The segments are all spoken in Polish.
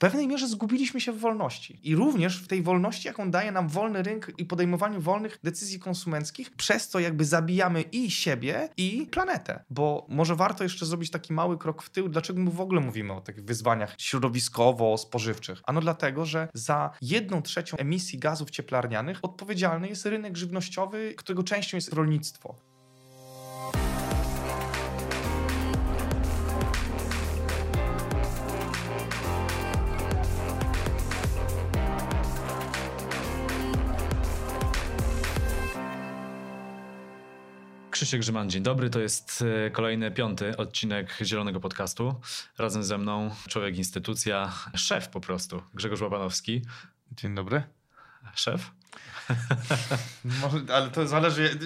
pewnej mierze zgubiliśmy się w wolności. I również w tej wolności, jaką daje nam wolny rynek i podejmowanie wolnych decyzji konsumenckich, przez co jakby zabijamy i siebie, i planetę. Bo może warto jeszcze zrobić taki mały krok w tył, dlaczego my w ogóle mówimy o tych wyzwaniach środowiskowo-spożywczych? Ano dlatego, że za jedną trzecią emisji gazów cieplarnianych odpowiedzialny jest rynek żywnościowy, którego częścią jest rolnictwo. Krzysiek Grzyman, dzień dobry. To jest e, kolejny, piąty odcinek Zielonego Podcastu. Razem ze mną człowiek, instytucja, szef po prostu, Grzegorz Łabanowski. Dzień dobry. Szef? Może, ale to zależy.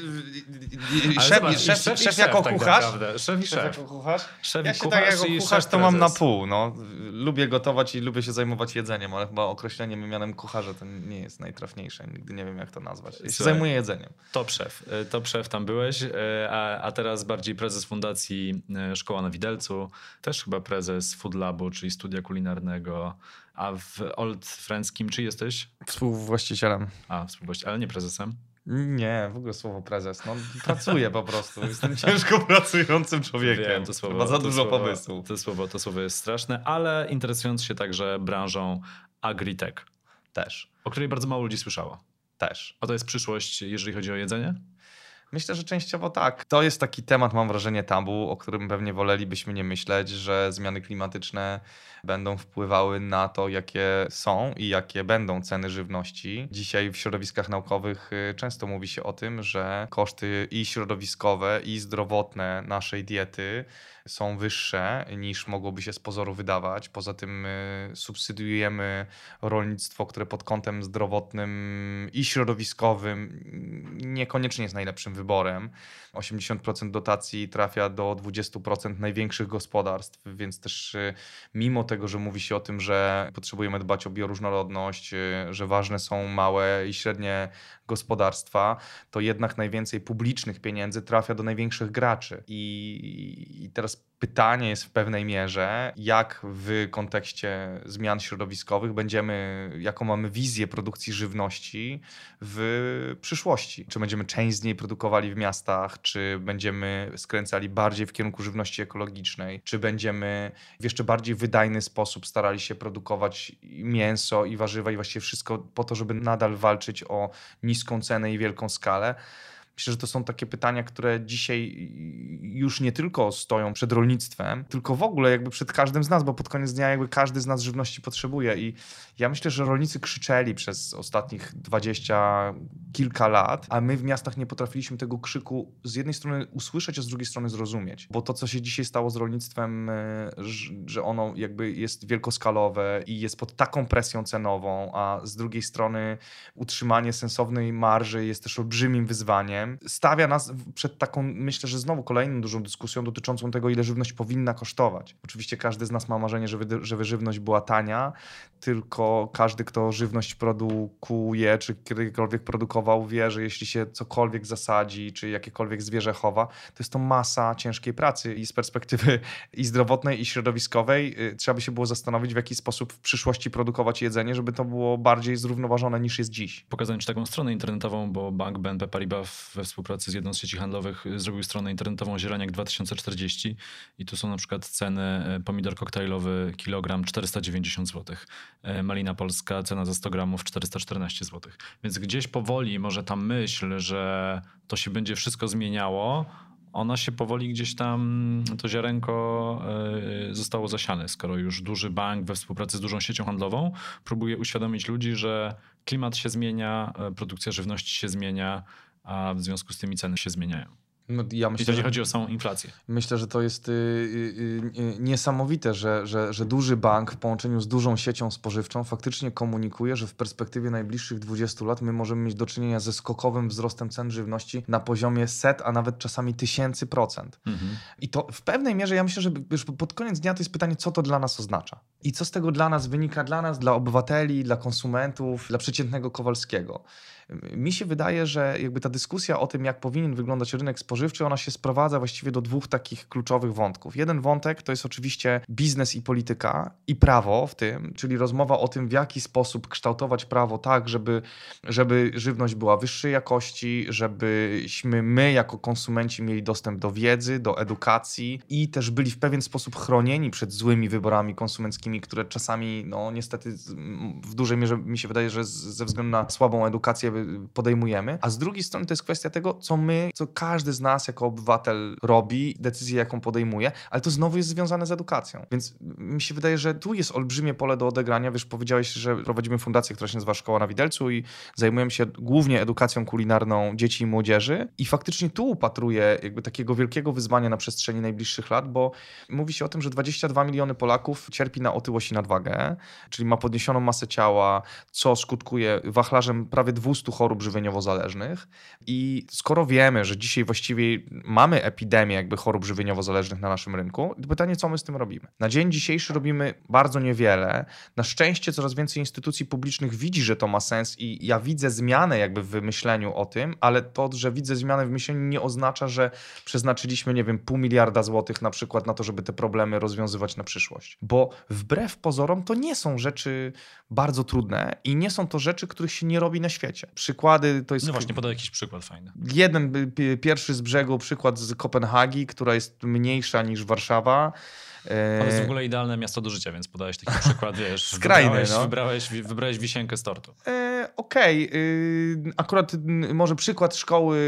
Ale Szef, zobacz, szef, szef, i szef szef jako tak kucharz. Szef i szef. jako kucharz. Szef Ja się kucharz tak jako kucharz szef to mam na pół. No. Lubię gotować i lubię się zajmować jedzeniem, ale chyba określenie mianem kucharza to nie jest najtrafniejsze. Nigdy nie wiem, jak to nazwać. Ja się zajmuję jedzeniem. Top szef. Top szef tam byłeś, a, a teraz bardziej prezes fundacji Szkoła na Widelcu. Też chyba prezes Food Labu, czyli studia kulinarnego. A w Old Friends kim czy jesteś? Współwłaścicielem. A, współwłaścicielem, ale nie prezesem. Nie, w ogóle słowo prezes. No, pracuję po prostu. Jestem ciężko pracującym człowiekiem. Wiem, to słowo, Chyba za dużo pomysłów. To słowo, to słowo jest straszne, ale interesując się także branżą agritech, Też. o której bardzo mało ludzi słyszało. Też. A to jest przyszłość, jeżeli chodzi o jedzenie? Myślę, że częściowo tak. To jest taki temat, mam wrażenie, tabu, o którym pewnie wolelibyśmy nie myśleć, że zmiany klimatyczne będą wpływały na to, jakie są i jakie będą ceny żywności. Dzisiaj w środowiskach naukowych y, często mówi się o tym, że koszty i środowiskowe, i zdrowotne naszej diety są wyższe niż mogłoby się z pozoru wydawać. Poza tym y, subsydiujemy rolnictwo, które pod kątem zdrowotnym i środowiskowym niekoniecznie jest najlepszym wyborem. 80% dotacji trafia do 20% największych gospodarstw, więc też y, mimo tego, że mówi się o tym, że potrzebujemy dbać o bioróżnorodność, y, że ważne są małe i średnie gospodarstwa, to jednak najwięcej publicznych pieniędzy trafia do największych graczy. I, i teraz pytanie jest w pewnej mierze, jak w kontekście zmian środowiskowych będziemy, jaką mamy wizję produkcji żywności w przyszłości. Czy będziemy część z niej produkowali w miastach, czy będziemy skręcali bardziej w kierunku żywności ekologicznej, czy będziemy w jeszcze bardziej wydajny sposób starali się produkować mięso i warzywa i właściwie wszystko po to, żeby nadal walczyć o niską cenę i wielką skalę. Myślę, że to są takie pytania, które dzisiaj już nie tylko stoją przed rolnictwem, tylko w ogóle jakby przed każdym z nas, bo pod koniec dnia jakby każdy z nas żywności potrzebuje i ja myślę, że rolnicy krzyczeli przez ostatnich dwadzieścia kilka lat, a my w miastach nie potrafiliśmy tego krzyku z jednej strony usłyszeć, a z drugiej strony zrozumieć. Bo to, co się dzisiaj stało z rolnictwem, e, że ono jakby jest wielkoskalowe i jest pod taką presją cenową, a z drugiej strony utrzymanie sensownej marży jest też olbrzymim wyzwaniem, stawia nas przed taką, myślę, że znowu kolejną dużą dyskusją dotyczącą tego, ile żywność powinna kosztować. Oczywiście każdy z nas ma marzenie, żeby, żeby żywność była tania, tylko każdy, kto żywność produkuje, czy kiedykolwiek produkował, wie, że jeśli się cokolwiek zasadzi, czy jakiekolwiek zwierzę chowa, to jest to masa ciężkiej pracy i z perspektywy i zdrowotnej, i środowiskowej y, trzeba by się było zastanowić, w jaki sposób w przyszłości produkować jedzenie, żeby to było bardziej zrównoważone niż jest dziś. Pokazałem Ci taką stronę internetową, bo bank BNP Paribas we współpracy z jedną z sieci handlowych y, zrobił stronę internetową Zieleniak 2040 i tu są na przykład ceny y, pomidor koktajlowy kilogram 490 zł, y, malina polska cena za 100 gramów 414 zł. Więc gdzieś powoli może ta myśl, że to się będzie wszystko zmieniało, ona się powoli gdzieś tam, to ziarenko zostało zasiane, skoro już duży bank we współpracy z dużą siecią handlową próbuje uświadomić ludzi, że klimat się zmienia, produkcja żywności się zmienia, a w związku z tym i ceny się zmieniają. No, ja myślę, że- chodzi o samą inflację. Myślę, że to jest y, y, y, niesamowite, że, że, że duży bank w połączeniu z dużą siecią spożywczą faktycznie komunikuje, że w perspektywie najbliższych 20 lat my możemy mieć do czynienia ze skokowym wzrostem cen żywności na poziomie set, a nawet czasami tysięcy procent. Mhm. I to w pewnej mierze, ja myślę, że już pod koniec dnia to jest pytanie, co to dla nas oznacza. I co z tego dla nas wynika, dla nas, dla obywateli, dla konsumentów, dla przeciętnego Kowalskiego. Mi się wydaje, że jakby ta dyskusja o tym, jak powinien wyglądać rynek spożywczy, ona się sprowadza właściwie do dwóch takich kluczowych wątków. Jeden wątek to jest oczywiście biznes i polityka i prawo w tym, czyli rozmowa o tym, w jaki sposób kształtować prawo tak, żeby, żeby żywność była wyższej jakości, żebyśmy my jako konsumenci mieli dostęp do wiedzy, do edukacji i też byli w pewien sposób chronieni przed złymi wyborami konsumenckimi, które czasami, no niestety w dużej mierze mi się wydaje, że ze względu na słabą edukację podejmujemy. A z drugiej strony to jest kwestia tego, co my, co każdy z nas jako obywatel robi, decyzję jaką podejmuje, ale to znowu jest związane z edukacją. Więc mi się wydaje, że tu jest olbrzymie pole do odegrania. Wiesz, powiedziałeś, że prowadzimy fundację, która się nazywa Szkoła na Widelcu i zajmujemy się głównie edukacją kulinarną dzieci i młodzieży i faktycznie tu upatruję jakby takiego wielkiego wyzwania na przestrzeni najbliższych lat, bo mówi się o tym, że 22 miliony Polaków cierpi na otyłość i nadwagę, czyli ma podniesioną masę ciała, co skutkuje wachlarzem prawie 200 chorób żywieniowo-zależnych i skoro wiemy, że dzisiaj właściwie mamy epidemię jakby chorób żywieniowo-zależnych na naszym rynku, to pytanie, co my z tym robimy? Na dzień dzisiejszy robimy bardzo niewiele. Na szczęście coraz więcej instytucji publicznych widzi, że to ma sens i ja widzę zmianę jakby w myśleniu o tym, ale to, że widzę zmianę w myśleniu nie oznacza, że przeznaczyliśmy, nie wiem, pół miliarda złotych na przykład na to, żeby te problemy rozwiązywać na przyszłość. Bo wbrew pozorom to nie są rzeczy bardzo trudne i nie są to rzeczy, których się nie robi na świecie. Przykłady to jest... No właśnie, podaj jakiś przykład fajny. Jeden pierwszy z brzegu przykład z Kopenhagi, która jest mniejsza niż Warszawa. To jest w ogóle idealne miasto do życia, więc podałeś taki przykład, wiesz, Skrajny, wybrałeś, no. wybrałeś, wybrałeś wisienkę z tortu. E, Okej, okay. akurat może przykład szkoły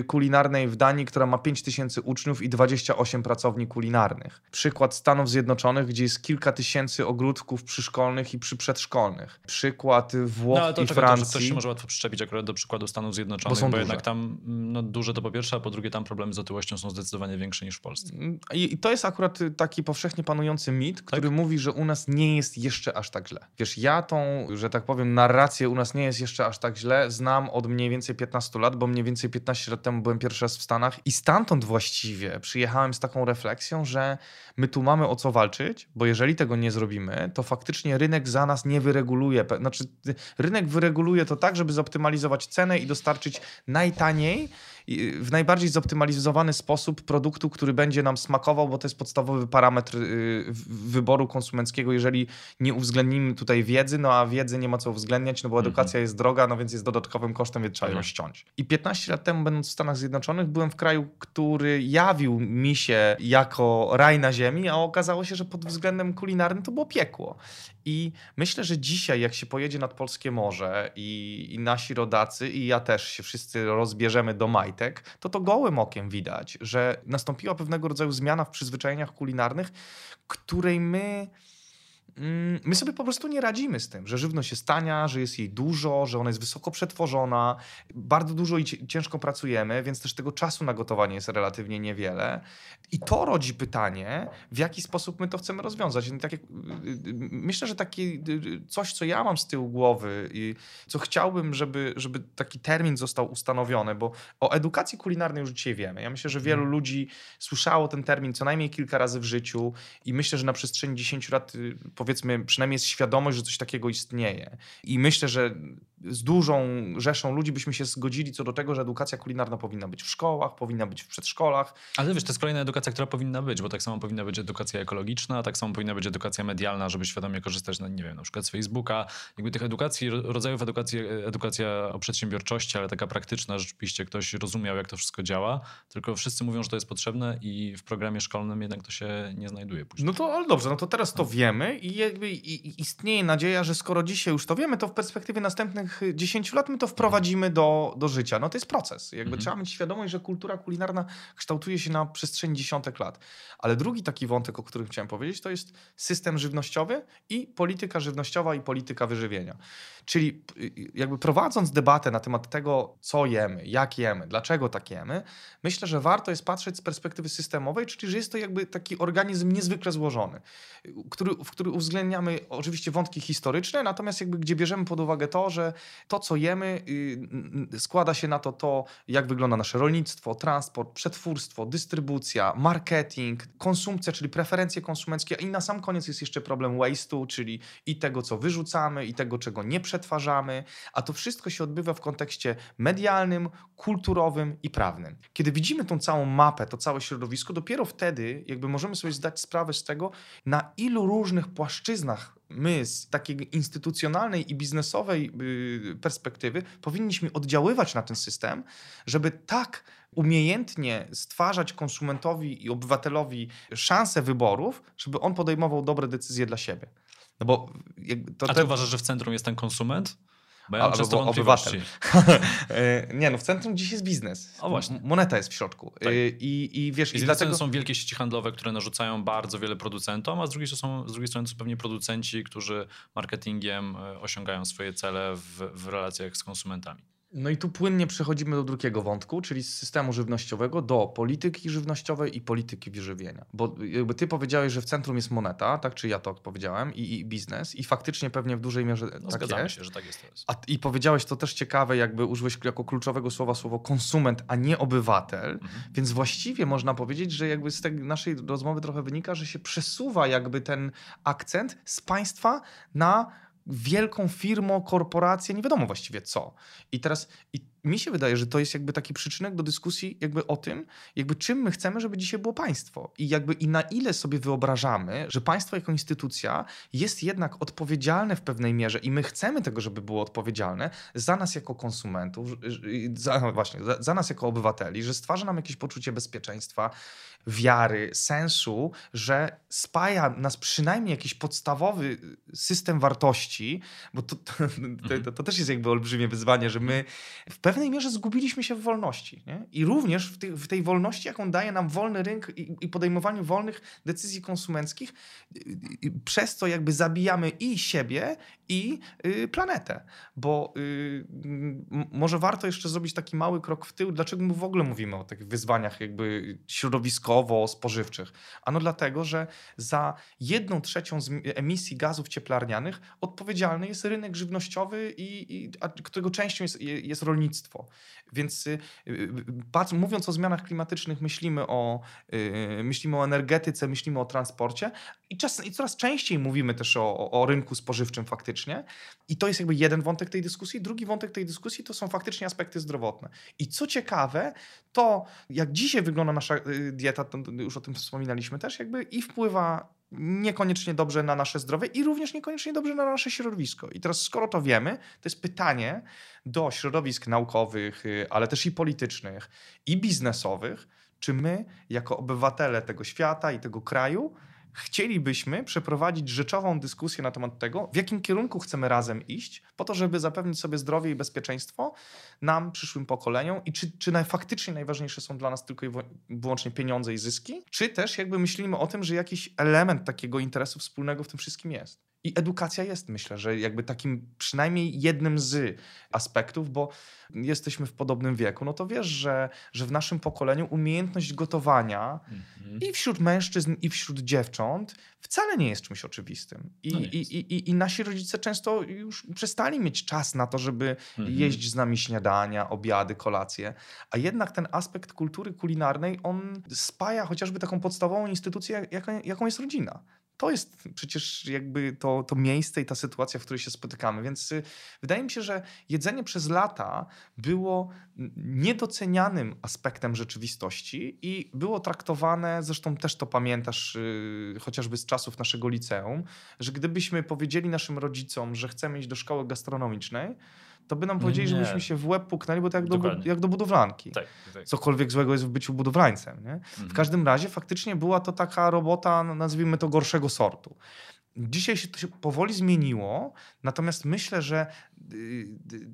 y, kulinarnej w Danii, która ma 5000 uczniów i 28 pracowni kulinarnych. Przykład Stanów Zjednoczonych, gdzie jest kilka tysięcy ogródków przyszkolnych i przyprzedszkolnych. Przykład Włoch no, to i czekaj, Francji. To, to się może łatwo przyczepić akurat do przykładu Stanów Zjednoczonych, bo, bo, bo jednak tam no, duże to po pierwsze, a po drugie tam problemy z otyłością są zdecydowanie większe niż w Polsce. I, i to jest akurat taki powszechnie panujący mit, który tak? mówi, że u nas nie jest jeszcze aż tak źle. Wiesz, ja tą, że tak powiem, narrację u nas nie jest jeszcze aż tak źle znam od mniej więcej 15 lat, bo mniej więcej 15 lat temu byłem pierwszy raz w Stanach i stamtąd właściwie przyjechałem z taką refleksją, że my tu mamy o co walczyć, bo jeżeli tego nie zrobimy, to faktycznie rynek za nas nie wyreguluje. Znaczy, rynek wyreguluje to tak, żeby zoptymalizować cenę i dostarczyć najtaniej w najbardziej zoptymalizowany sposób produktu, który będzie nam smakował, bo to jest podstawowy parametr y, wyboru konsumenckiego, jeżeli nie uwzględnimy tutaj wiedzy, no a wiedzy nie ma co uwzględniać, no bo mhm. edukacja jest droga, no więc jest dodatkowym kosztem, więc trzeba ją mhm. ściąć. I 15 lat temu, będąc w Stanach Zjednoczonych, byłem w kraju, który jawił mi się jako raj na ziemi, a okazało się, że pod względem kulinarnym to było piekło. I myślę, że dzisiaj, jak się pojedzie nad polskie morze i, i nasi rodacy, i ja też się wszyscy rozbierzemy do majtek, to to gołym okiem widać, że nastąpiła pewnego rodzaju zmiana w przyzwyczajeniach kulinarnych, której my my sobie po prostu nie radzimy z tym, że żywność jest tania, że jest jej dużo, że ona jest wysoko przetworzona, bardzo dużo i ciężko pracujemy, więc też tego czasu na gotowanie jest relatywnie niewiele. I to rodzi pytanie, w jaki sposób my to chcemy rozwiązać. Tak jak, y, y, myślę, że takie y, coś, co ja mam z tyłu głowy i co chciałbym, żeby, żeby taki termin został ustanowiony, bo o edukacji kulinarnej już dzisiaj wiemy. Ja myślę, że wielu hmm. ludzi słyszało ten termin co najmniej kilka razy w życiu i myślę, że na przestrzeni 10 lat powiedzmy, przynajmniej jest świadomość, że coś takiego istnieje. I myślę, że z dużą rzeszą ludzi byśmy się zgodzili co do tego, że edukacja kulinarna powinna być w szkołach, powinna być w przedszkolach. Ale wiesz, to jest kolejna edukacja, która powinna być, bo tak samo powinna być edukacja ekologiczna, tak samo powinna być edukacja medialna, żeby świadomie korzystać, no, nie wiem, na przykład z Facebooka. Jakby tych edukacji, rodzajów edukacji, edukacja o przedsiębiorczości, ale taka praktyczna, że rzeczywiście ktoś rozumiał, jak to wszystko działa, tylko wszyscy mówią, że to jest potrzebne i w programie szkolnym jednak to się nie znajduje później. No to, ale dobrze, no to teraz to wiemy i jakby istnieje nadzieja, że skoro dzisiaj już to wiemy, to w perspektywie następnych 10 lat my to wprowadzimy do, do życia. No to jest proces. Jakby mhm. trzeba mieć świadomość, że kultura kulinarna kształtuje się na przestrzeni dziesiątek lat. Ale drugi taki wątek, o którym chciałem powiedzieć, to jest system żywnościowy i polityka żywnościowa i polityka wyżywienia. Czyli jakby prowadząc debatę na temat tego, co jemy, jak jemy, dlaczego tak jemy, myślę, że warto jest patrzeć z perspektywy systemowej, czyli że jest to jakby taki organizm niezwykle złożony, który, w który uwzględniamy oczywiście wątki historyczne, natomiast jakby gdzie bierzemy pod uwagę to, że to, co jemy, y, składa się na to, to, jak wygląda nasze rolnictwo, transport, przetwórstwo, dystrybucja, marketing, konsumpcja, czyli preferencje konsumenckie, i na sam koniec jest jeszcze problem waste'u, czyli i tego, co wyrzucamy, i tego, czego nie przetwarzamy, a to wszystko się odbywa w kontekście medialnym, kulturowym i prawnym. Kiedy widzimy tą całą mapę, to całe środowisko, dopiero wtedy jakby możemy sobie zdać sprawę z tego, na ilu różnych płaszczyznach my z takiej instytucjonalnej i biznesowej y, perspektywy powinniśmy oddziaływać na ten system, żeby tak umiejętnie stwarzać konsumentowi i obywatelowi szansę wyborów, żeby on podejmował dobre decyzje dla siebie. No bo to A ty te... uważasz, że w centrum jest ten konsument? Bo ja mam często obywatel. E, nie, no w centrum dziś jest biznes. O właśnie. Moneta jest w środku. Tak. E, I, I wiesz, I, i dlatego są wielkie sieci handlowe, które narzucają bardzo wiele producentom, a z drugiej, są, z drugiej strony są pewnie producenci, którzy marketingiem e, osiągają swoje cele w, w relacjach z konsumentami. No i tu płynnie przechodzimy do drugiego wątku, czyli z systemu żywnościowego do polityki żywnościowej i polityki wyżywienia. Bo jakby ty powiedziałeś, że w centrum jest moneta, tak czy ja to powiedziałem, i, i biznes, i faktycznie pewnie w dużej mierze no, tak jest. się, że tak jest teraz. A, I powiedziałeś to też ciekawe, jakby użyłeś jako kluczowego słowa słowo konsument, a nie obywatel, mhm. więc właściwie można powiedzieć, że jakby z tej naszej rozmowy trochę wynika, że się przesuwa jakby ten akcent z państwa na wielką firmą, korporację, nie wiadomo właściwie co. I teraz i mi się wydaje, że to jest jakby taki przyczynek do dyskusji jakby o tym, jakby czym my chcemy, żeby dzisiaj było państwo. I jakby i na ile sobie wyobrażamy, że państwo jako instytucja jest jednak odpowiedzialne w pewnej mierze i my chcemy tego, żeby było odpowiedzialne za nas jako konsumentów, za, no właśnie, za, za nas jako obywateli, że stwarza nam jakieś poczucie bezpieczeństwa, wiary, sensu, że spaja nas przynajmniej jakiś podstawowy system wartości, bo to, to, to, to też jest jakby olbrzymie wyzwanie, że my w pewnej mierze zgubiliśmy się w wolności. Nie? I również w, tej, w tej wolności, jaką daje nam wolny rynek i, i podejmowaniu wolnych decyzji konsumenckich, przez co jakby zabijamy i siebie, i y, planetę. Bo y, może warto jeszcze zrobić taki mały krok w tył, dlaczego my w ogóle mówimy o tych wyzwaniach jakby środowiskowo-spożywczych. Ano dlatego, że za jedną trzecią emisji gazów cieplarnianych odpowiedzialny jest rynek żywnościowy, i, i którego częścią jest, jest rolnictwo. Więc y, patrz, mówiąc o zmianach klimatycznych, myślimy o, myślimy o energetyce, myślimy o transporcie i, czas, i coraz częściej mówimy też o, o rynku spożywczym faktycznie. I to jest jakby jeden wątek tej dyskusji. Drugi wątek tej dyskusji to są faktycznie aspekty zdrowotne. I co ciekawe, to jak dzisiaj wygląda nasza y, dieta, już o tym wspominaliśmy też, jakby i wpływa niekoniecznie dobrze na nasze zdrowie i również niekoniecznie dobrze na nasze środowisko. I teraz, skoro to wiemy, to jest pytanie do środowisk naukowych, y, ale też i politycznych, i biznesowych, czy my, jako obywatele tego świata i tego kraju, chcielibyśmy przeprowadzić rzeczową dyskusję na temat tego, w jakim kierunku chcemy razem iść, po to, żeby zapewnić sobie zdrowie i bezpieczeństwo nam, przyszłym pokoleniom i czy, czy faktycznie najważniejsze są dla nas tylko i wyłącznie pieniądze i zyski, czy też jakby myślimy o tym, że jakiś element takiego interesu wspólnego w tym wszystkim jest. I edukacja jest, myślę, że jakby takim przynajmniej jednym z aspektów, bo jesteśmy w podobnym wieku, no to wiesz, że, że w naszym pokoleniu umiejętność gotowania mhm. i wśród mężczyzn, i wśród dziewcząt wcale nie jest czymś oczywistym. I, no i, i, I, nasi rodzice często już przestali mieć czas na to, żeby mhm. jeść z nami śniadania, obiady, kolacje. A jednak ten aspekt kultury kulinarnej, on spaja chociażby taką podstawową instytucję, jaką, jaką jest rodzina to jest przecież jakby to, to miejsce i ta sytuacja, w której się spotykamy. Więc y, wydaje mi się, że jedzenie przez lata było niedocenianym aspektem rzeczywistości i było traktowane, zresztą też to pamiętasz y, chociażby z czasów naszego liceum, że gdybyśmy powiedzieli naszym rodzicom, że chcemy iść do szkoły gastronomicznej, to by nam powiedzieli, nie. żebyśmy się w łeb puknęli, bo to jak, do, jak do budowlanki. Tak, tak. Cokolwiek złego jest w byciu budowlańcem. Nie? Mhm. W każdym razie faktycznie była to taka robota, nazwijmy to gorszego sortu. Dzisiaj się to się powoli zmieniło, natomiast myślę, że y,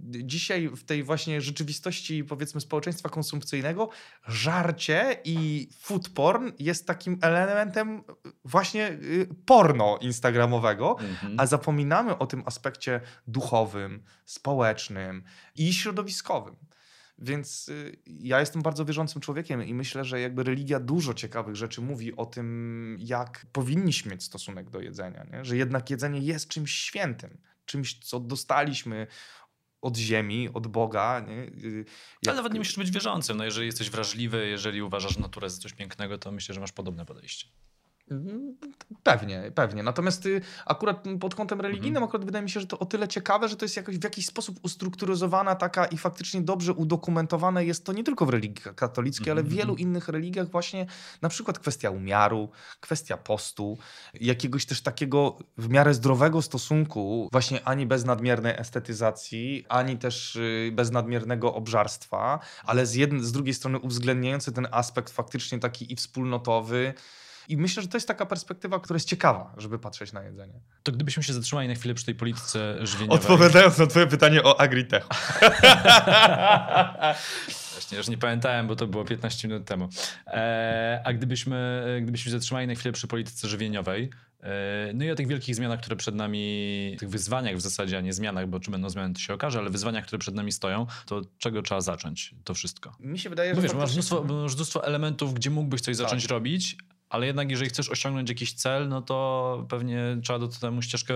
dzisiaj w tej właśnie rzeczywistości powiedzmy społeczeństwa konsumpcyjnego żarcie i food porn jest takim elementem właśnie y, porno instagramowego, mhm. a zapominamy o tym aspekcie duchowym, społecznym i środowiskowym. Więc y, ja jestem bardzo wierzącym człowiekiem i myślę, że jakby religia dużo ciekawych rzeczy mówi o tym, jak powinniśmy mieć stosunek do jedzenia. Nie? Że jednak jedzenie jest czymś świętym, czymś, co dostaliśmy od ziemi, od Boga. Nie? Y, jak... Ale nawet nie musisz być wierzącym. No jeżeli jesteś wrażliwy, jeżeli uważasz naturę za coś pięknego, to myślę, że masz podobne podejście. Pewnie, pewnie. Natomiast y, akurat pod kątem religijnym, mhm. akurat wydaje mi się, że to o tyle ciekawe, że to jest jakoś w jakiś sposób ustrukturyzowana taka i faktycznie dobrze udokumentowane jest to nie tylko w religii katolickiej, ale w mhm, wielu mhm. innych religiach właśnie na przykład kwestia umiaru, kwestia postu, jakiegoś też takiego w miarę zdrowego stosunku właśnie ani bez nadmiernej estetyzacji, ani też y, bez nadmiernego obżarstwa, ale z, jednej, z drugiej strony uwzględniający ten aspekt faktycznie taki i wspólnotowy, i myślę, że to jest taka perspektywa, która jest ciekawa, żeby patrzeć na jedzenie. To gdybyśmy się zatrzymali na chwilę przy tej polityce żywieniowej. Odpowiadając na twoje pytanie o agritech. Właśnie, już nie pamiętałem, bo to było 15 minut temu. E, a gdybyśmy, gdybyśmy się zatrzymali na chwilę przy polityce żywieniowej, e, no i o tych wielkich zmianach, które przed nami, tych wyzwaniach w zasadzie, a nie zmianach, bo czy będą zmiany, to się okaże, ale wyzwaniach, które przed nami stoją, to czego trzeba zacząć to wszystko? Mi się wydaje, że... Bo wiesz, masz mnóstwo, mnóstwo elementów, gdzie mógłbyś coś zacząć tak. robić, ale jednak jeżeli chcesz osiągnąć jakiś cel, no to pewnie trzeba do temu ścieżkę,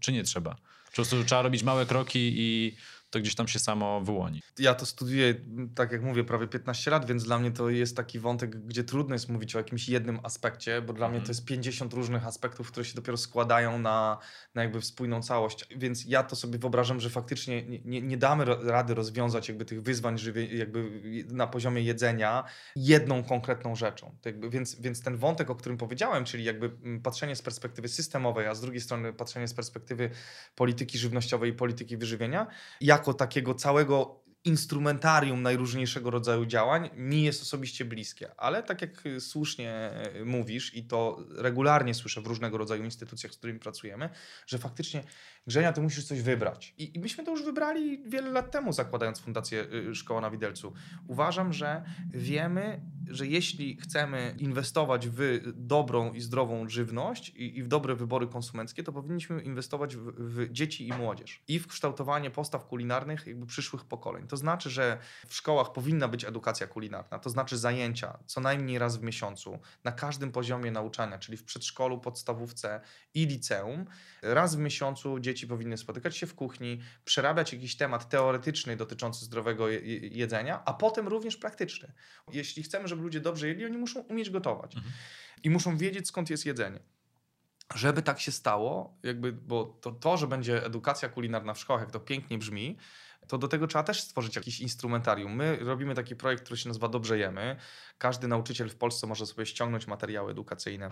czy nie trzeba. Po prostu trzeba robić małe kroki i to gdzieś tam się samo wyłoni. Ja to studiuję, tak jak mówię, prawie 15 lat, więc dla mnie to jest taki wątek, gdzie trudno jest mówić o jakimś jednym aspekcie, bo dla mm. mnie to jest 50 różnych aspektów, które się dopiero składają na, na jakby spójną całość. Więc ja to sobie wyobrażam, że faktycznie nie, nie, damy rady rozwiązać jakby tych wyzwań żywie, jakby na poziomie jedzenia jedną konkretną rzeczą. Więc, więc ten wątek, o którym powiedziałem, czyli jakby patrzenie z perspektywy systemowej, a z drugiej strony patrzenie z perspektywy polityki żywnościowej i polityki wyżywienia, jak jako takiego całego instrumentarium najróżniejszego rodzaju działań mi jest osobiście bliskie. Ale tak jak y, słusznie y, mówisz i to regularnie słyszę w różnego rodzaju instytucjach, z którymi pracujemy, że faktycznie Grzenia, ty musisz coś wybrać. I, I, myśmy to już wybrali wiele lat temu, zakładając Fundację y, Szkoła na Widelcu. Uważam, że wiemy, że jeśli chcemy inwestować w dobrą i zdrową żywność i, i w dobre wybory konsumenckie, to powinniśmy inwestować w, w, dzieci i młodzież i w kształtowanie postaw kulinarnych jakby przyszłych pokoleń. To znaczy, że w szkołach powinna być edukacja kulinarna, to znaczy zajęcia co najmniej raz w miesiącu na każdym poziomie nauczania, czyli w przedszkolu, podstawówce i liceum. Raz w miesiącu dzieci powinny spotykać się w kuchni, przerabiać jakiś temat teoretyczny dotyczący zdrowego jedzenia, a potem również praktyczny. Jeśli chcemy, żeby ludzie dobrze jedli, oni muszą umieć gotować mhm. i muszą wiedzieć, skąd jest jedzenie. Żeby tak się stało, jakby, bo to, to, że będzie edukacja kulinarna w szkołach, jak to pięknie brzmi, to do tego trzeba też stworzyć jakiś instrumentarium. My robimy taki projekt, który się nazywa Dobrze Jemy. Każdy nauczyciel w Polsce może sobie ściągnąć materiały edukacyjne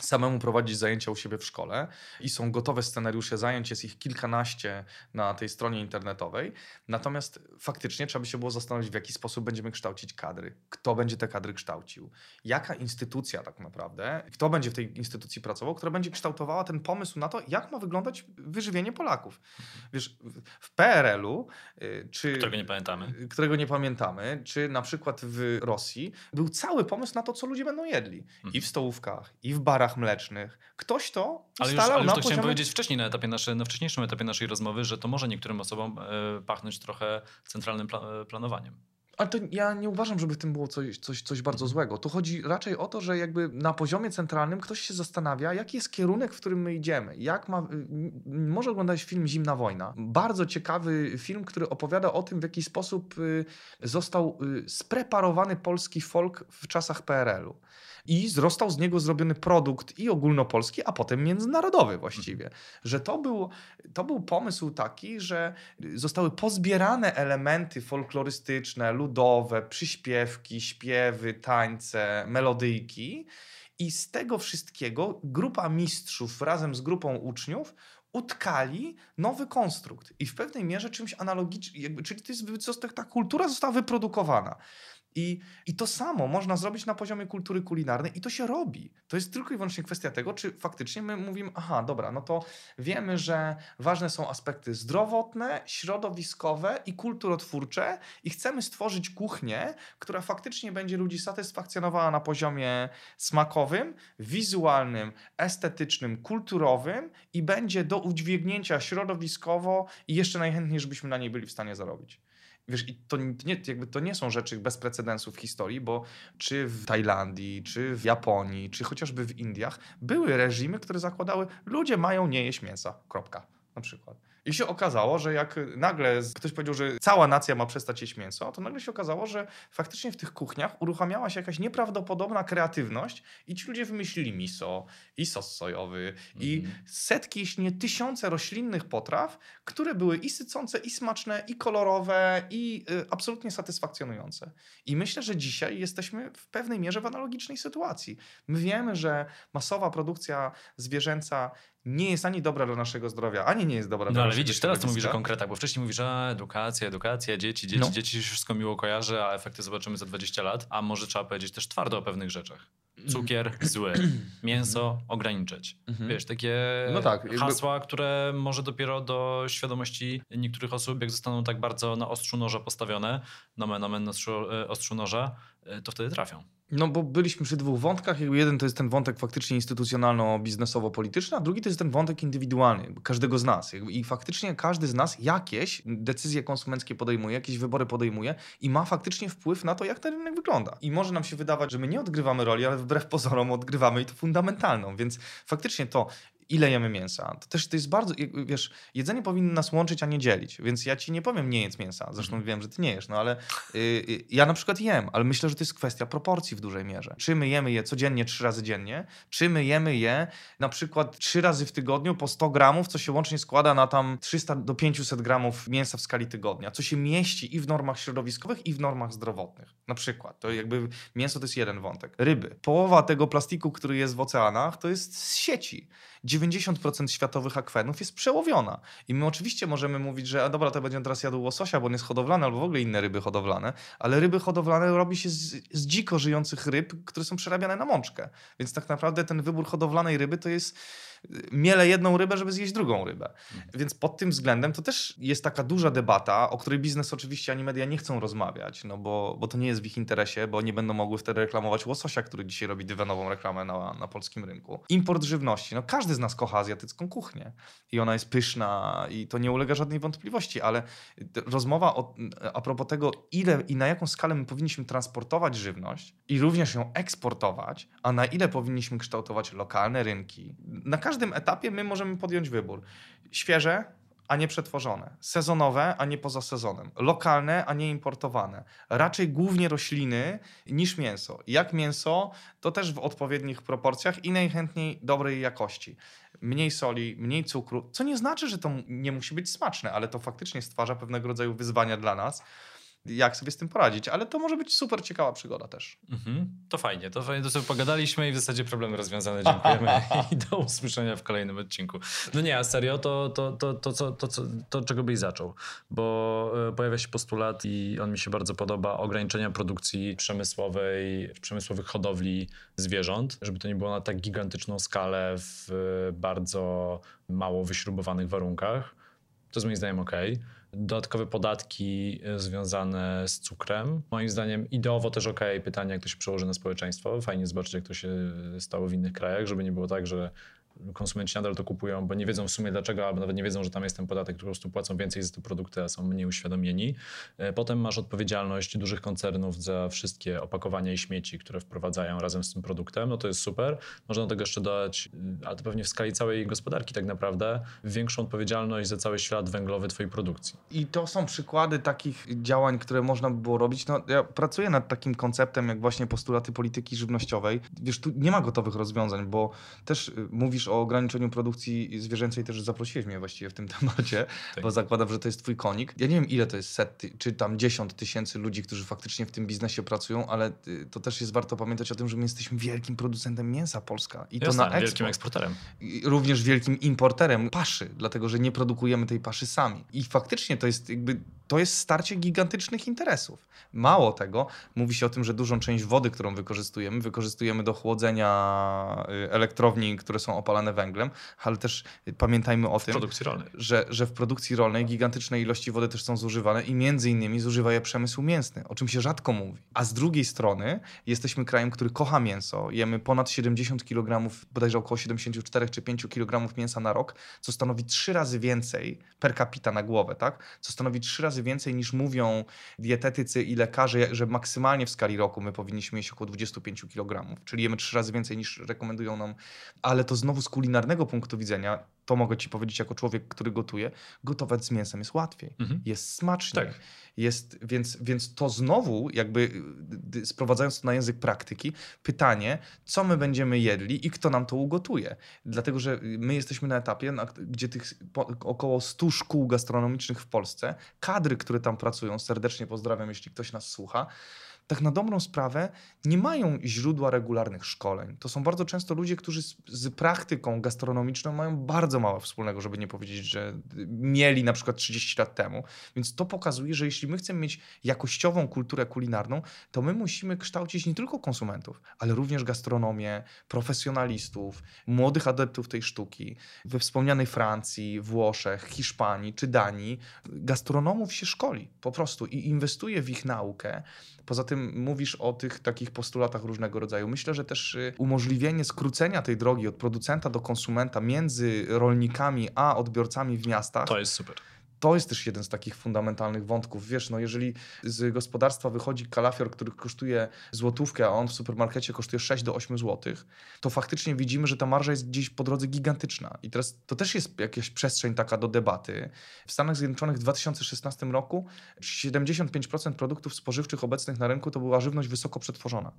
samemu prowadzić zajęcia u siebie w szkole i są gotowe scenariusze zajęć, jest ich kilkanaście na tej stronie internetowej. Natomiast faktycznie trzeba by się było zastanowić, w jaki sposób będziemy kształcić kadry, kto będzie te kadry kształcił, jaka instytucja tak naprawdę, kto będzie w tej instytucji pracował, która będzie kształtowała ten pomysł na to, jak ma wyglądać wyżywienie Polaków. Wiesz, w PRL-u, y, czy... Którego nie pamiętamy. Którego nie pamiętamy, czy na przykład w Rosji, był cały pomysł na to, co ludzie będą jedli. Mhm. I w stołówkach, i w barach mlecznych. Ktoś to ale już, ale już to poziomie... chciałem powiedzieć wcześniej na, etapie nasze, na wcześniejszym etapie naszej rozmowy, że to może niektórym osobom e, pachnąć trochę centralnym pla planowaniem. Ale to ja nie uważam, żeby w tym było coś, coś, coś bardzo mhm. złego. To chodzi raczej o to, że jakby na poziomie centralnym ktoś się zastanawia, jaki jest kierunek, w którym my idziemy. Jak ma, może oglądać film Zimna Wojna. Bardzo ciekawy film, który opowiada o tym, w jaki sposób y, został y, spreparowany polski folk w czasach PRL-u i został z niego zrobiony produkt i ogólnopolski, a potem międzynarodowy właściwie. Że to był, to był pomysł taki, że zostały pozbierane elementy folklorystyczne, ludowe, przyśpiewki, śpiewy, tańce, melodyjki i z tego wszystkiego grupa mistrzów razem z grupą uczniów utkali nowy konstrukt i w pewnej mierze czymś analogicznym, czyli to jest, ta kultura została wyprodukowana. I, I to samo można zrobić na poziomie kultury kulinarnej i to się robi. To jest tylko i wyłącznie kwestia tego, czy faktycznie my mówimy, aha, dobra, no to wiemy, że ważne są aspekty zdrowotne, środowiskowe i kulturotwórcze i chcemy stworzyć kuchnię, która faktycznie będzie ludzi satysfakcjonowała na poziomie smakowym, wizualnym, estetycznym, kulturowym i będzie do udźwignięcia środowiskowo i jeszcze najchętniej, żebyśmy na niej byli w stanie zarobić. Wiesz, i to nie, jakby to nie są rzeczy bez precedensu w historii, bo czy w Tajlandii, czy w Japonii, czy chociażby w Indiach były reżimy, które zakładały, ludzie mają nie jeść mięsa. Kropka. na przykład. I się okazało, że jak nagle ktoś powiedział, że cała nacja ma przestać jeść mięso, to nagle się okazało, że faktycznie w tych kuchniach uruchamiała się jakaś nieprawdopodobna kreatywność i ci ludzie wymyślili miso i sos sojowy i Mhm. setki, jeśli nie tysiące roślinnych potraw, które były i sycące, i smaczne, i kolorowe, i y, absolutnie satysfakcjonujące. I myślę, że dzisiaj jesteśmy w pewnej mierze w analogicznej sytuacji. My wiemy, że masowa produkcja zwierzęca nie jest ani dobra dla naszego zdrowia, ani nie jest dobra No dla naszego widzisz, teraz to mówisz o środowiska. konkretach, bo wcześniej mówisz, a edukacja, edukacja, dzieci, dzieci, No. dzieci się wszystko miło kojarzy, a efekty zobaczymy za 20 lat. A może trzeba powiedzieć też twardo o pewnych rzeczach. Cukier zły, mięso ograniczyć. Mhm. Wiesz, takie No tak, jakby- hasła, które może dopiero do świadomości niektórych osób, jak zostaną tak bardzo na ostrzu noża postawione, nomen omen na ostrzu, e, ostrzu noża, to wtedy trafią. No bo byliśmy przy dwóch wątkach. Jeden to jest ten wątek faktycznie instytucjonalno-biznesowo-polityczny, a drugi to jest ten wątek indywidualny każdego z nas. I faktycznie każdy z nas jakieś decyzje konsumenckie podejmuje, jakieś wybory podejmuje i ma faktycznie wpływ na to, jak ten rynek wygląda. I może nam się wydawać, że my nie odgrywamy roli, ale wbrew pozorom odgrywamy i to fundamentalną. Więc faktycznie to, ile jemy mięsa. To też to jest bardzo, wiesz, jedzenie powinno nas łączyć, a nie dzielić. Więc ja ci nie powiem nie jedz mięsa. Zresztą Mhm. wiem, że ty nie jesz, no ale y, y, ja na przykład jem, ale myślę, że to jest kwestia proporcji w dużej mierze. Czy my jemy je codziennie trzy razy dziennie, czy my jemy je na przykład trzy razy w tygodniu po 100 gramów, co się łącznie składa na tam 300 do 500 gramów mięsa w skali tygodnia, co się mieści i w normach środowiskowych, i w normach zdrowotnych. Na przykład. To jakby mięso to jest jeden wątek. Ryby. Połowa tego plastiku, który jest w oceanach, to jest z sieci. 90% światowych akwenów jest przełowiona. I my oczywiście możemy mówić, że a dobra, to będziemy teraz jadł łososia, bo on jest hodowlany, albo w ogóle inne ryby hodowlane, ale ryby hodowlane robi się z, z dziko żyjących ryb, które są przerabiane na mączkę. Więc tak naprawdę ten wybór hodowlanej ryby to jest y, mielę jedną rybę, żeby zjeść drugą rybę. Więc pod tym względem to też jest taka duża debata, o której biznes oczywiście ani media nie chcą rozmawiać, no bo, bo to nie jest w ich interesie, bo nie będą mogły wtedy reklamować łososia, który dzisiaj robi dywanową reklamę na, na polskim rynku. Import żywności. No każdy z nas kocha azjatycką kuchnię i ona jest pyszna i to nie ulega żadnej wątpliwości, ale rozmowa o, a propos tego, ile i na jaką skalę my powinniśmy transportować żywność i również ją eksportować, a na ile powinniśmy kształtować lokalne rynki. Na każdym etapie my możemy podjąć wybór. Świeże, a nie przetworzone. Sezonowe, a nie poza sezonem. Lokalne, a nie importowane. Raczej głównie rośliny niż mięso. Jak mięso, to też w odpowiednich proporcjach i najchętniej dobrej jakości. Mniej soli, mniej cukru, co nie znaczy, że to nie musi być smaczne, ale to faktycznie stwarza pewnego rodzaju wyzwania dla nas, jak sobie z tym poradzić. Ale to może być super ciekawa przygoda też. Mhm. To fajnie, to fajnie, to sobie pogadaliśmy i w zasadzie problemy rozwiązane. Dziękujemy i do usłyszenia w kolejnym odcinku. No nie, a serio, to, to, to, to, to, to, to, to czego byś zaczął? Bo e, pojawia się postulat i on mi się bardzo podoba, ograniczenia produkcji przemysłowej, przemysłowych hodowli zwierząt, żeby to nie było na tak gigantyczną skalę w e, bardzo mało wyśrubowanych warunkach. To jest moim zdaniem ok. Dodatkowe podatki e, związane z cukrem. Moim zdaniem ideowo też ok. Pytanie, jak to się przełoży na społeczeństwo. Fajnie zobaczyć, jak to się stało w innych krajach, żeby nie było tak, że konsumenci nadal to kupują, bo nie wiedzą w sumie dlaczego, albo nawet nie wiedzą, że tam jest ten podatek, po prostu płacą więcej za te produkty, a są mniej uświadomieni. E, Potem masz odpowiedzialność dużych koncernów za wszystkie opakowania i śmieci, które wprowadzają razem z tym produktem. No to jest super. Można do tego jeszcze dodać, y, ale to pewnie w skali całej gospodarki tak naprawdę, większą odpowiedzialność za cały ślad węglowy twojej produkcji. I to są przykłady takich działań, które można by było robić. No, ja pracuję nad takim konceptem, jak właśnie postulaty polityki żywnościowej. Wiesz, tu nie ma gotowych rozwiązań, bo też y, o ograniczeniu produkcji zwierzęcej, też zaprosiłeś mnie właściwie w tym temacie, Tak. bo zakładam, że to jest twój konik. Ja nie wiem, ile to jest set, czy tam dziesiąt tysięcy ludzi, którzy faktycznie w tym biznesie pracują, ale y, to też jest warto pamiętać o tym, że my jesteśmy wielkim producentem mięsa Polska. I to Jasne, na eksport wielkim eksporterem. i również wielkim importerem paszy, dlatego że nie produkujemy tej paszy sami. I faktycznie to jest jakby to jest starcie gigantycznych interesów. Mało tego, mówi się o tym, że dużą część wody, którą wykorzystujemy, wykorzystujemy do chłodzenia y, elektrowni, które są opalane węglem, ale też y, pamiętajmy o W tym, że, że w produkcji rolnej gigantyczne ilości wody też są zużywane i między innymi zużywa je przemysł mięsny, o czym się rzadko mówi. A z drugiej strony jesteśmy krajem, który kocha mięso. Jemy ponad 70 kg, bodajże około 74 czy 5 kg mięsa na rok, co stanowi trzy razy więcej per capita na głowę, tak? Co stanowi trzy razy więcej niż mówią dietetycy i lekarze, że maksymalnie w skali roku my powinniśmy jeść około 25 kg, czyli jemy trzy razy więcej niż rekomendują nam, ale to znowu z kulinarnego punktu widzenia, to mogę ci powiedzieć jako człowiek, który gotuje, gotować z mięsem jest łatwiej, Mhm. jest smaczniej. Tak. Jest, więc, więc to znowu, jakby y, y, sprowadzając to na język praktyki, pytanie, co my będziemy jedli i kto nam to ugotuje. Dlatego, że y, my jesteśmy na etapie, na, gdzie tych po, około 100 szkół gastronomicznych w Polsce, kadry, które tam pracują, serdecznie pozdrawiam, jeśli ktoś nas słucha, tak na dobrą sprawę nie mają źródła regularnych szkoleń. To są bardzo często ludzie, którzy z, z praktyką gastronomiczną mają bardzo mało wspólnego, żeby nie powiedzieć, że mieli na przykład 30 lat temu. Więc to pokazuje, że jeśli my chcemy mieć jakościową kulturę kulinarną, to my musimy kształcić nie tylko konsumentów, ale również gastronomię, profesjonalistów, młodych adeptów tej sztuki. We wspomnianej Francji, Włoszech, Hiszpanii czy Danii gastronomów się szkoli po prostu i inwestuje w ich naukę. Poza tym mówisz o tych takich postulatach różnego rodzaju. Myślę, że też y, umożliwienie skrócenia tej drogi od producenta do konsumenta między rolnikami a odbiorcami w miastach To jest super. To jest też jeden z takich fundamentalnych wątków. Wiesz, no jeżeli z gospodarstwa wychodzi kalafior, który kosztuje złotówkę, a on w supermarkecie kosztuje 6 do 8 złotych, to faktycznie widzimy, że ta marża jest gdzieś po drodze gigantyczna. I teraz to też jest jakaś przestrzeń taka do debaty. W Stanach Zjednoczonych w 2016 roku 75% produktów spożywczych obecnych na rynku to była żywność wysoko przetworzona.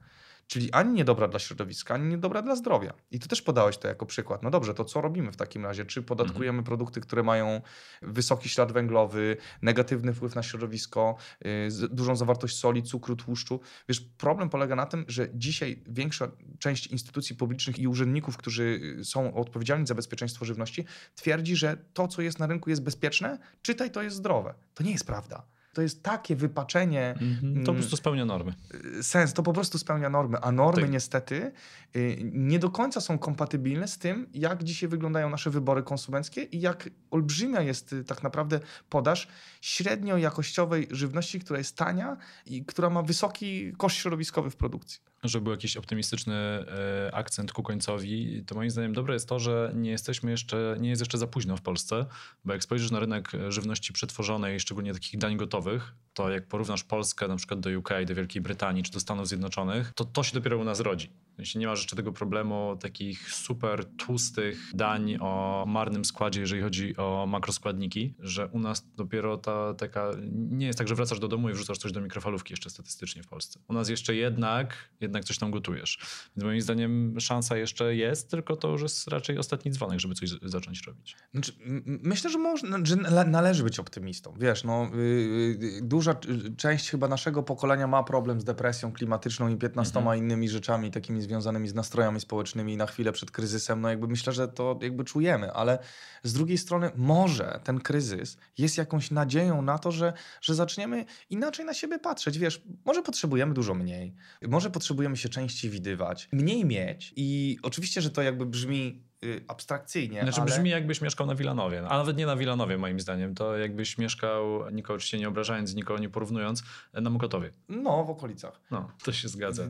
Czyli ani niedobra dla środowiska, ani niedobra dla zdrowia. I ty też podałeś to jako przykład. No dobrze, to co robimy w takim razie? Czy podatkujemy produkty, które mają wysoki ślad węglowy, negatywny wpływ na środowisko, yy, dużą zawartość soli, cukru, tłuszczu? Wiesz, problem polega na tym, że dzisiaj większa część instytucji publicznych i urzędników, którzy yy, są odpowiedzialni za bezpieczeństwo żywności, twierdzi, że to, co jest na rynku, jest bezpieczne, czytaj, to jest zdrowe. To nie jest prawda. To jest takie wypaczenie Mhm. To po prostu spełnia normy. y, sens, to po prostu spełnia normy, a normy Tak. niestety y, nie do końca są kompatybilne z tym, jak dzisiaj wyglądają nasze wybory konsumenckie i jak olbrzymia jest y, tak naprawdę podaż średnio jakościowej żywności, która jest tania i która ma wysoki koszt środowiskowy w produkcji. Żeby był jakiś optymistyczny e, akcent ku końcowi, to moim zdaniem dobre jest to, że nie jesteśmy jeszcze, nie jest jeszcze za późno w Polsce, bo jak spojrzysz na rynek e, żywności przetworzonej, szczególnie takich dań gotowych, to jak porównasz Polskę na przykład do UK, do Wielkiej Brytanii czy do Stanów Zjednoczonych, to to się dopiero u nas rodzi. Jeśli nie masz jeszcze tego problemu takich super tłustych dań o marnym składzie, jeżeli chodzi o makroskładniki, że u nas dopiero ta taka, nie jest tak, że wracasz do domu i wrzucasz coś do mikrofalówki jeszcze statystycznie w Polsce. U nas jeszcze jednak, jednak coś tam gotujesz. Więc moim zdaniem szansa jeszcze jest, tylko to już jest raczej ostatni dzwonek, żeby coś zacząć robić. Znaczy, myślę, że, można, że nale- należy być optymistą. Wiesz, no, yy, duża część chyba naszego pokolenia ma problem z depresją klimatyczną i 15 Mhm. innymi rzeczami takimi związanymi z nastrojami społecznymi na chwilę przed kryzysem. No jakby myślę, że to jakby czujemy, ale z drugiej strony może ten kryzys jest jakąś nadzieją na to, że, że zaczniemy inaczej na siebie patrzeć. Wiesz, może potrzebujemy dużo mniej, może potrzebujemy się częściej widywać, mniej mieć i oczywiście, że to jakby brzmi abstrakcyjnie, Znaczy ale... brzmi jakbyś mieszkał na Wilanowie, a nawet nie na Wilanowie moim zdaniem, to jakbyś mieszkał, nikogo oczywiście nie obrażając, nikogo nie porównując, na Mokotowie. No, w okolicach. No, to się zgadza.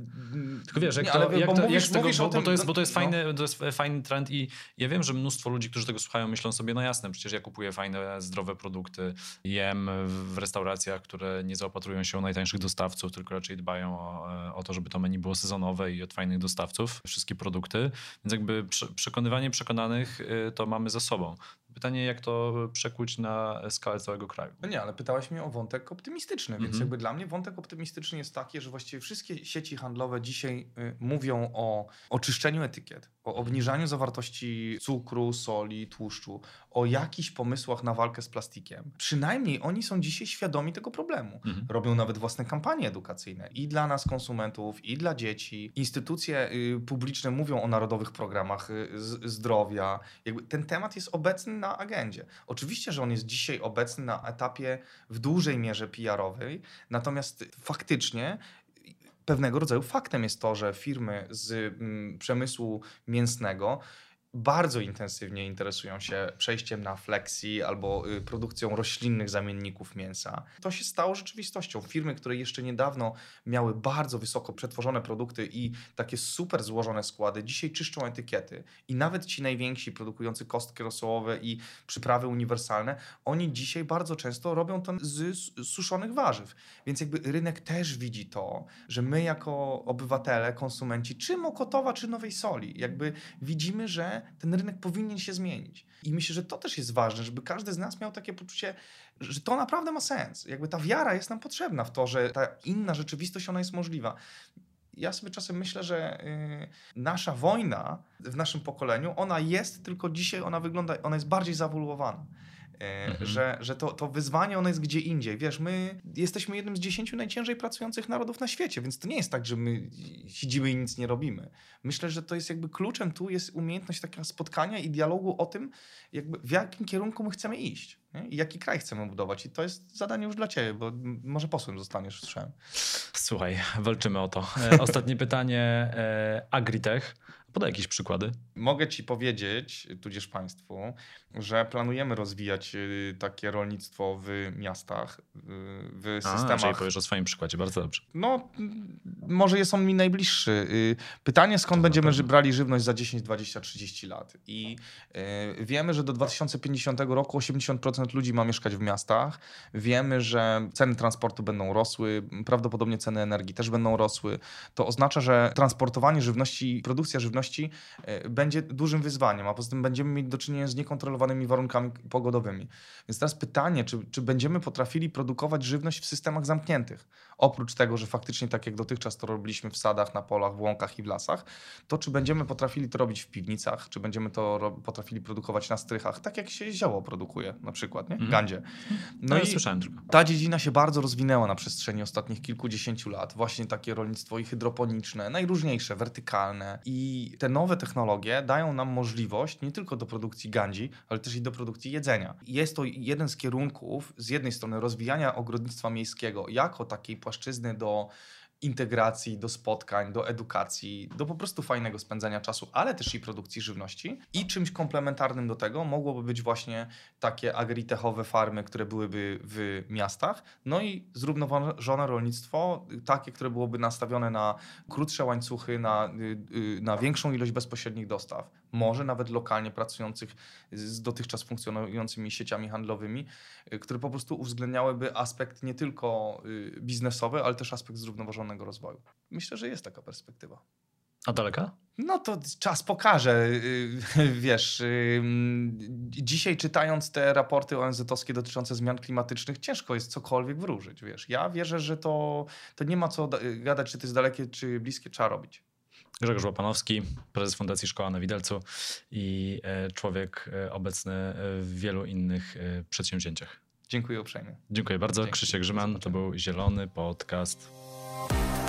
Tylko wiesz, jak nie, to, ale jak bo to, mówisz- jak z tego, bo, bo, to jest, bo to jest no. fajny, to jest fajny trend i ja wiem, że mnóstwo ludzi, którzy tego słuchają, myślą sobie, no jasne, przecież ja kupuję fajne, zdrowe produkty, jem w, restauracjach, które nie zaopatrują się o najtańszych dostawców, tylko raczej dbają o, e, o to, żeby to menu było sezonowe i od fajnych dostawców, wszystkie produkty. Więc jakby prze, przekonywanie przekonanych y, to mamy za sobą. Pytanie, jak to przekuć na skalę całego kraju. No nie, ale pytałeś mnie o wątek optymistyczny, więc Mhm. jakby dla mnie wątek optymistyczny jest taki, że właściwie wszystkie sieci handlowe dzisiaj y, mówią o oczyszczeniu etykiet, o obniżaniu zawartości cukru, soli, tłuszczu, o jakichś pomysłach na walkę z plastikiem. Przynajmniej oni są dzisiaj świadomi tego problemu. Mhm. Robią nawet własne kampanie edukacyjne i dla nas, konsumentów, i dla dzieci. Instytucje y, publiczne mówią o narodowych programach y, zdrowia. Jakby ten temat jest obecny na agendzie. Oczywiście, że on jest dzisiaj obecny na etapie w dużej mierze PR-owej, natomiast faktycznie pewnego rodzaju faktem jest to, że firmy z mm, przemysłu mięsnego bardzo intensywnie interesują się przejściem na flexi albo y, produkcją roślinnych zamienników mięsa. To się stało rzeczywistością. Firmy, które jeszcze niedawno miały bardzo wysoko przetworzone produkty i takie super złożone składy, dzisiaj czyszczą etykiety. I nawet ci najwięksi produkujący kostki rosołowe i przyprawy uniwersalne, oni dzisiaj bardzo często robią to z suszonych warzyw. Więc jakby rynek też widzi to, że my jako obywatele, konsumenci, czy Mokotowa, czy Nowej Soli, jakby widzimy, że ten rynek powinien się zmienić. I myślę, że to też jest ważne, żeby każdy z nas miał takie poczucie, że to naprawdę ma sens. Jakby ta wiara jest nam potrzebna w to, że ta inna rzeczywistość, ona jest możliwa ja sobie czasem myślę, że y, nasza wojna w naszym pokoleniu, ona jest, tylko dzisiaj ona wygląda, ona jest bardziej zawoluowana. Mhm. Że, że to, to wyzwanie ono jest gdzie indziej. Wiesz, my jesteśmy jednym z dziesięciu najciężej pracujących narodów na świecie, więc to nie jest tak, że my siedzimy i nic nie robimy. Myślę, że to jest jakby kluczem tu jest umiejętność takiego spotkania i dialogu o tym, jakby w jakim kierunku my chcemy iść nie? i jaki kraj chcemy budować. I to jest zadanie już dla ciebie, bo może posłem zostaniesz, słyszałem. Słuchaj, walczymy o to. E, ostatnie pytanie. E, Agritech. Podaj jakieś przykłady. Mogę ci powiedzieć, tudzież państwu, że planujemy rozwijać y, takie rolnictwo w miastach, y, w systemach. A, czyli powiesz o swoim przykładzie, bardzo dobrze. No, może jest on mi najbliższy. Y, pytanie, skąd to będziemy brali żywność za 10, 20, 30 lat. I wiemy, że do 2050 roku 80% ludzi ma mieszkać w miastach. Wiemy, że ceny transportu będą rosły, prawdopodobnie ceny energii też będą rosły. To oznacza, że transportowanie żywności, produkcja żywności będzie dużym wyzwaniem, a poza tym będziemy mieć do czynienia z niekontrolowanym warunkami pogodowymi. Więc teraz pytanie, czy, czy będziemy potrafili produkować żywność w systemach zamkniętych? Oprócz tego, że faktycznie tak jak dotychczas to robiliśmy w sadach, na polach, w łąkach i w lasach, to czy będziemy potrafili to robić w piwnicach, czy będziemy to potrafili produkować na strychach, tak jak się zioło produkuje na przykład, nie? Mhm. Gandzie. No, i słyszałem tylko. Ta dziedzina się bardzo rozwinęła na przestrzeni ostatnich kilkudziesięciu lat. Właśnie takie rolnictwo i hydroponiczne, najróżniejsze, wertykalne. I te nowe technologie dają nam możliwość nie tylko do produkcji gandzi, ale też i do produkcji jedzenia. Jest to jeden z kierunków, z jednej strony rozwijania ogrodnictwa miejskiego jako takiej płaszczyzny do integracji, do spotkań, do edukacji, do po prostu fajnego spędzania czasu, ale też i produkcji żywności. I czymś komplementarnym do tego mogłoby być właśnie takie agritechowe farmy, które byłyby w miastach, no i zrównoważone rolnictwo, takie, które byłoby nastawione na krótsze łańcuchy, na, y, y, na większą ilość bezpośrednich dostaw, może nawet lokalnie pracujących z dotychczas funkcjonującymi sieciami handlowymi, y, które po prostu uwzględniałyby aspekt nie tylko biznesowy, ale też aspekt zrównoważonego rozwoju. Myślę, że jest taka perspektywa. A daleka? No to czas pokaże. Y, wiesz, y, dzisiaj czytając te raporty ONZ-owskie dotyczące zmian klimatycznych, ciężko jest cokolwiek wróżyć. Wiesz, ja wierzę, że to, to nie ma co gadać, czy to jest dalekie, czy bliskie, trzeba robić. Grzegorz Łapanowski, prezes Fundacji Szkoła na Widelcu i e, człowiek e, obecny w wielu innych e, przedsięwzięciach. Dziękuję uprzejmie. Dziękuję bardzo. Dzięki. Krzysiek Grzyman, to był Zielony Podcast. Bye.